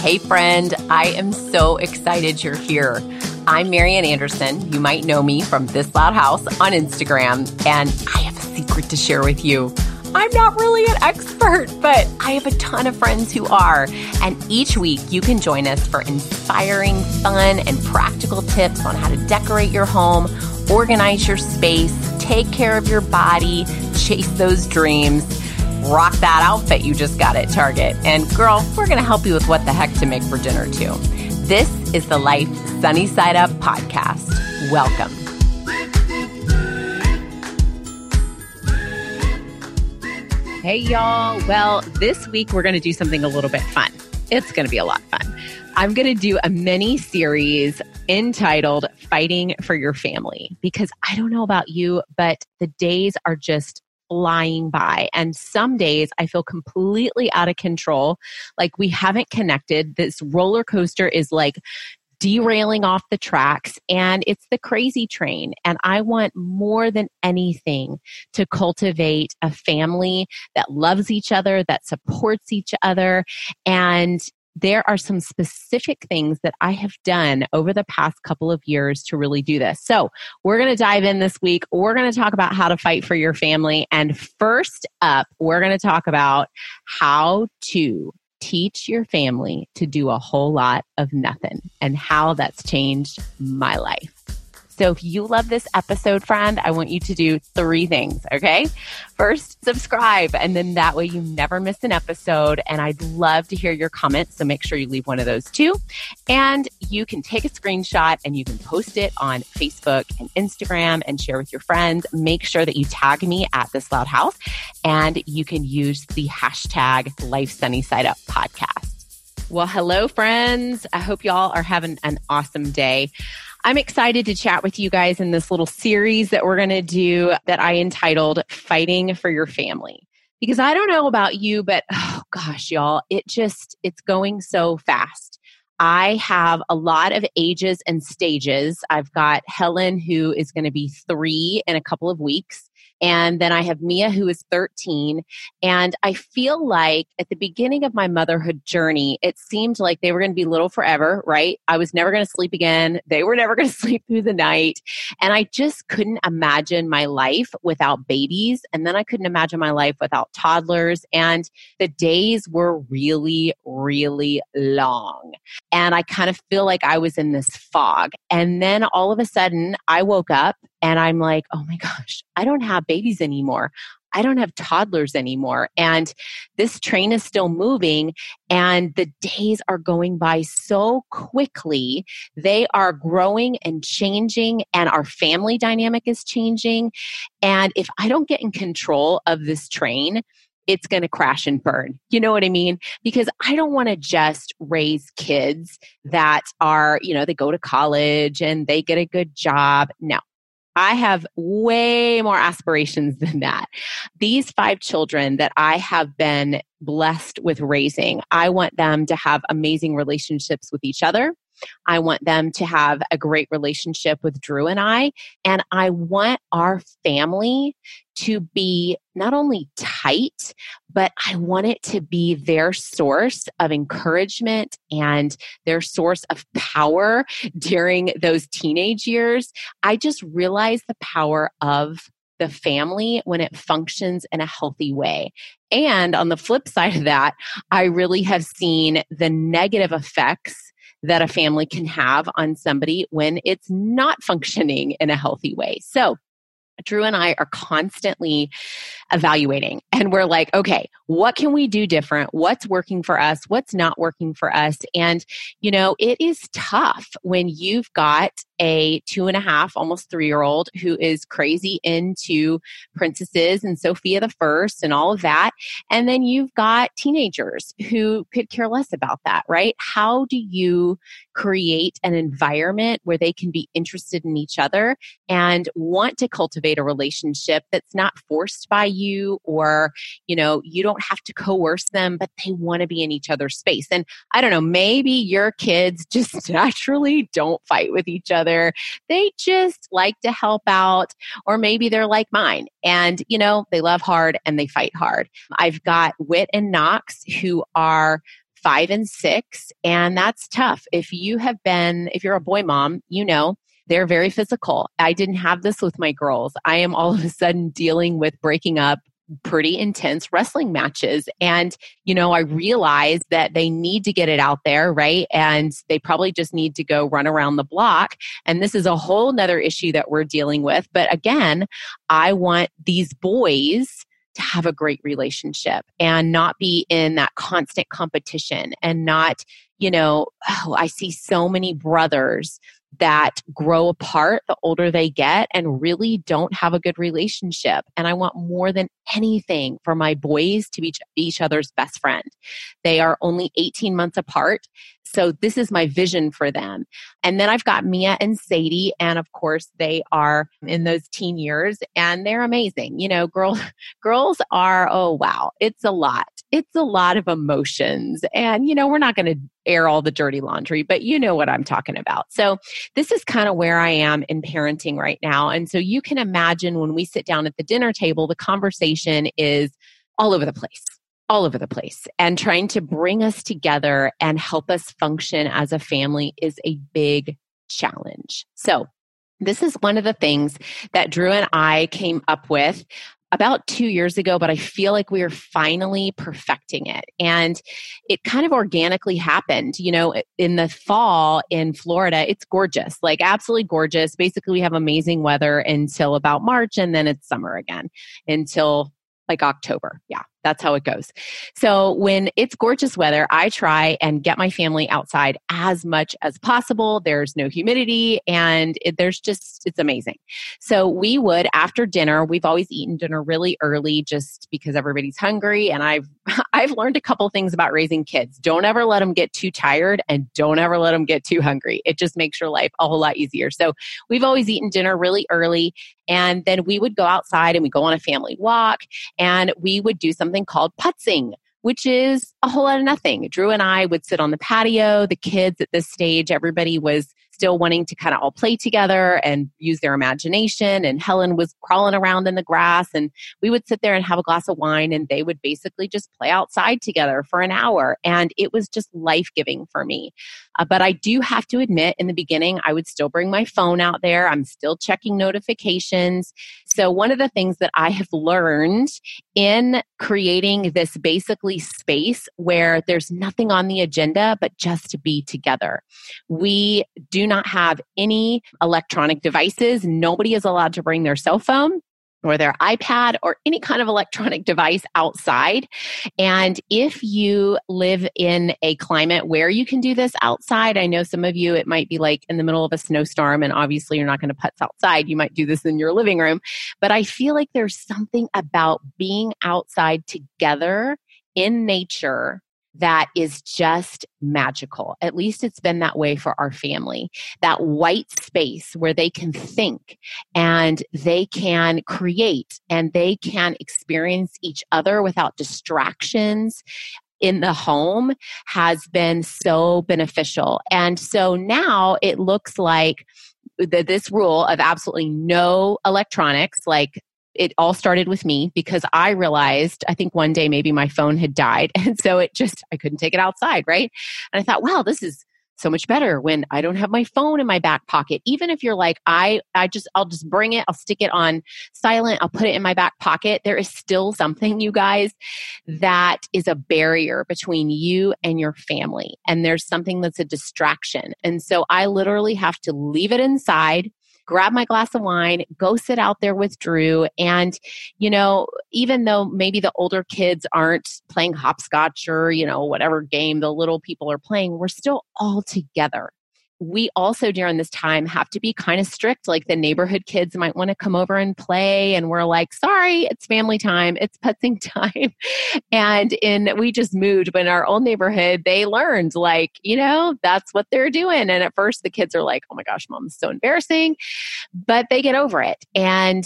Hey, friend, I am so excited you're here. I'm Marian Anderson. You might know me from This Loud House on Instagram, and I have a secret to share with you. I'm not really an expert, but I have a ton of friends who are. And each week you can join us for inspiring, fun, and practical tips on how to decorate your home, organize your space, take care of your body, chase those dreams rock that outfit you just got at Target. And girl, we're going to help you with what the heck to make for dinner too. This is the Life Sunny Side Up podcast. Welcome. Hey, y'all. Well, this week we're going to do something a little bit fun. It's going to be a lot of fun. I'm going to do a mini series entitled Fighting for Your Family because I don't know about you, but the days are just flying by. And some days I feel completely out of control. Like we haven't connected. This roller coaster is like derailing off the tracks and it's the crazy train. And I want more than anything to cultivate a family that loves each other, that supports each other, and there are some specific things that I have done over the past couple of years to really do this. So, we're going to dive in this week. We're going to talk about how to fight for your family. And first up, we're going to talk about how to teach your family to do a whole lot of nothing and how that's changed my life. So if you love this episode, friend, I want you to do three things, okay? First, subscribe, and then that way you never miss an episode. And I'd love to hear your comments. So make sure you leave one of those too. And you can take a screenshot and you can post it on Facebook and Instagram and share with your friends. Make sure that you tag me at this loud house and you can use the hashtag Life Sunny Side Up podcast. Well, hello, friends. I hope y'all are having an awesome day. I'm excited to chat with you guys in this little series that we're going to do that I entitled Fighting for Your Family. Because I don't know about you, but oh gosh, y'all, it just, it's going so fast. I have a lot of ages and stages. I've got Helen, who is going to be three in a couple of weeks. And then I have Mia, who is 13. And I feel like at the beginning of my motherhood journey, it seemed like they were going to be little forever, right? I was never going to sleep again. They were never going to sleep through the night. And I just couldn't imagine my life without babies. And then I couldn't imagine my life without toddlers. And the days were really, really long. And I kind of feel like I was in this fog. And then all of a sudden, I woke up and I'm like, oh my gosh, I don't have babies anymore. I don't have toddlers anymore. And this train is still moving, and the days are going by so quickly. They are growing and changing, and our family dynamic is changing. And if I don't get in control of this train, it's going to crash and burn. You know what I mean? Because I don't want to just raise kids that are, you know, they go to college and they get a good job. No, I have way more aspirations than that. These five children that I have been blessed with raising, I want them to have amazing relationships with each other. I want them to have a great relationship with Drew and I. And I want our family to be not only tight, but I want it to be their source of encouragement and their source of power during those teenage years. I just realized the power of the family when it functions in a healthy way. And on the flip side of that, I really have seen the negative effects that a family can have on somebody when it's not functioning in a healthy way. So, Drew and I are constantly evaluating and we're like, okay, what can we do different? What's working for us? What's not working for us? And, you know, it is tough when you've got a two and a half, almost three year old who is crazy into princesses and Sofia the First and all of that. And then you've got teenagers who could care less about that, right? How do you create an environment where they can be interested in each other and want to cultivate a relationship that's not forced by you or, you know, you don't have to coerce them, but they want to be in each other's space. And I don't know, maybe your kids just naturally don't fight with each other. They just like to help out, or maybe they're like mine and, you know, they love hard and they fight hard. I've got Wit and Knox who are five and six. And that's tough. If you have been, if you're a boy mom, you know, they're very physical. I didn't have this with my girls. I am all of a sudden dealing with breaking up pretty intense wrestling matches. And, you know, I realized that they need to get it out there, right? And they probably just need to go run around the block. And this is a whole nother issue that we're dealing with. But again, I want these boys to have a great relationship and not be in that constant competition and not, you know, oh, I see so many brothers that grow apart the older they get and really don't have a good relationship. And I want more than anything for my boys to be each other's best friend. They are only 18 months apart. So this is my vision for them. And then I've got Mia and Sadie. And of course, they are in those teen years and they're amazing. You know, girls, girls are, oh, wow, it's a lot. It's a lot of emotions. And, you know, we're not going to air all the dirty laundry, but you know what I'm talking about. So this is kind of where I am in parenting right now. And so you can imagine when we sit down at the dinner table, the conversation is all over the place all over the place. And trying to bring us together and help us function as a family is a big challenge. So, this is one of the things that Drew and I came up with about two years ago, but I feel like we are finally perfecting it. And it kind of organically happened. You know, in the fall in Florida, it's gorgeous, like absolutely gorgeous. Basically, we have amazing weather until about March, and then it's summer again until like October. Yeah that's how it goes. So when it's gorgeous weather, I try and get my family outside as much as possible. There's no humidity and it, there's just, it's amazing. So we would, after dinner, we've always eaten dinner really early just because everybody's hungry. And I've, I've learned a couple things about raising kids. Don't ever let them get too tired and don't ever let them get too hungry. It just makes your life a whole lot easier. So we've always eaten dinner really early. And then we would go outside and we go on a family walk and we would do something called putzing, which is a whole lot of nothing. Drew and I would sit on the patio. The kids at this stage, everybody was still wanting to kind of all play together and use their imagination. And Helen was crawling around in the grass. And we would sit there and have a glass of wine, and they would basically just play outside together for an hour. And it was just life giving for me. Uh, but I do have to admit, in the beginning, I would still bring my phone out there. I'm still checking notifications. So, one of the things that I have learned in creating this basically space where there's nothing on the agenda but just to be together, we do not have any electronic devices. Nobody is allowed to bring their cell phone or their iPad or any kind of electronic device outside. And if you live in a climate where you can do this outside, I know some of you, it might be like in the middle of a snowstorm, and obviously you're not going to putz outside. You might do this in your living room. But I feel like there's something about being outside together in nature that is just magical. At least it's been that way for our family. That white space where they can think and they can create and they can experience each other without distractions in the home has been so beneficial. And so now it looks like this rule of absolutely no electronics like it all started with me because I realized, I think one day maybe my phone had died. And so it just, I couldn't take it outside, right? And I thought, wow, this is so much better when I don't have my phone in my back pocket. Even if you're like, I, I just, I'll just bring it, I'll stick it on silent, I'll put it in my back pocket. There is still something, you guys, that is a barrier between you and your family. And there's something that's a distraction. And so I literally have to leave it inside grab my glass of wine, go sit out there with Drew. And, you know, even though maybe the older kids aren't playing hopscotch or, you know, whatever game the little people are playing, we're still all together we also during this time have to be kind of strict. Like the neighborhood kids might want to come over and play, and we're like, sorry, it's family time, it's putzing time. and in we just moved, but in our old neighborhood, they learned like, you know, that's what they're doing. And at first the kids are like, oh my gosh, mom's so embarrassing. But they get over it. And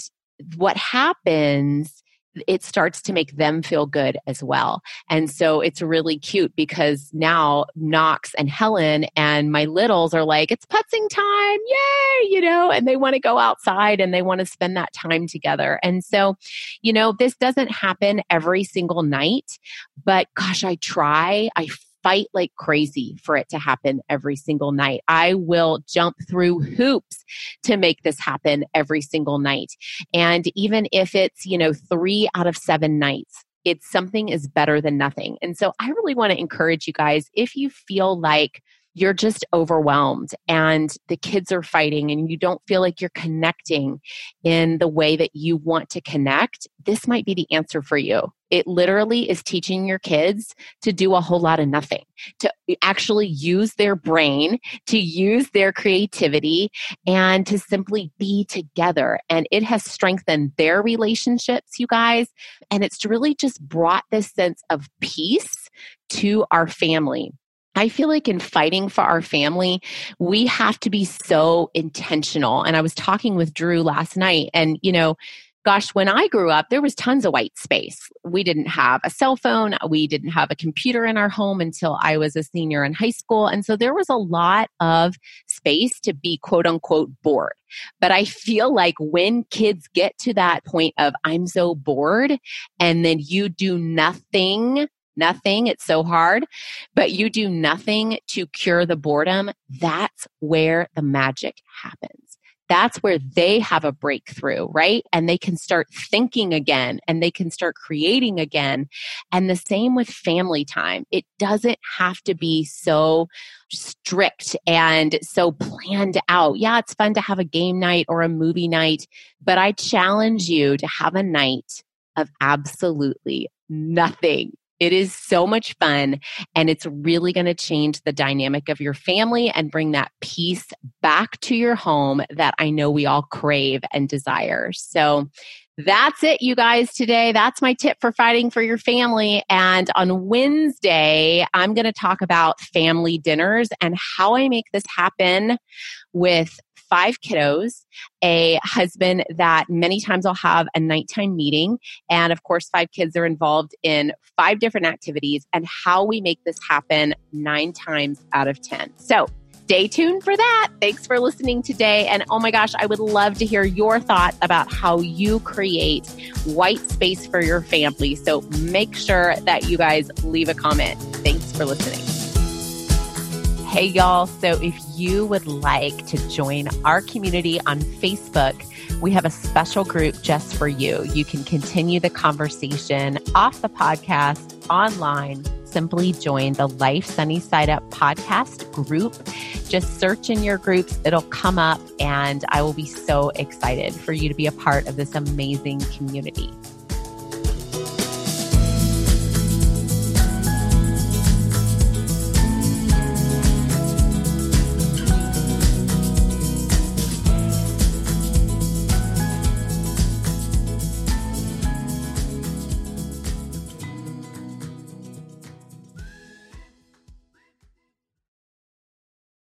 what happens it starts to make them feel good as well. And so it's really cute because now Knox and Helen and my littles are like, it's putzing time, yay, you know, and they want to go outside and they want to spend that time together. And so, you know, this doesn't happen every single night, but gosh, I try. I fight like crazy for it to happen every single night. I will jump through hoops to make this happen every single night. And even if it's, you know, three out of seven nights, it's something is better than nothing. And so I really want to encourage you guys if you feel like you're just overwhelmed and the kids are fighting and you don't feel like you're connecting in the way that you want to connect, this might be the answer for you. It literally is teaching your kids to do a whole lot of nothing, to actually use their brain, to use their creativity, and to simply be together. And it has strengthened their relationships, you guys. And it's really just brought this sense of peace to our family. I feel like in fighting for our family, we have to be so intentional. And I was talking with Drew last night, and you know, gosh, when I grew up, there was tons of white space. We didn't have a cell phone. We didn't have a computer in our home until I was a senior in high school. And so there was a lot of space to be quote unquote bored. But I feel like when kids get to that point of, I'm so bored, and then you do nothing nothing. It's so hard, but you do nothing to cure the boredom. That's where the magic happens. That's where mm. they have a breakthrough, right? And they can start thinking again and they can start creating again. And the same with family time. It doesn't have to be so strict and so planned out. Yeah, it's fun to have a game night or a movie night, but I challenge you to have a night of absolutely nothing it is so much fun and it's really going to change the dynamic of your family and bring that peace back to your home that I know we all crave and desire. So, that's it, you guys, today. That's my tip for fighting for your family. And on Wednesday, I'm going to talk about family dinners and how I make this happen with five kiddos, a husband that many times I'll have a nighttime meeting. And of course, five kids are involved in five different activities and how we make this happen nine times out of 10. So, stay tuned for that. Thanks for listening today. And oh my gosh, I would love to hear your thoughts about how you create white space for your family. So make sure that you guys leave a comment. Thanks for listening. Hey, y'all. So, if you would like to join our community on Facebook, we have a special group just for you. You can continue the conversation off the podcast online. Simply join the Life Sunny Side Up podcast group. Just search in your groups, it'll come up, and I will be so excited for you to be a part of this amazing community.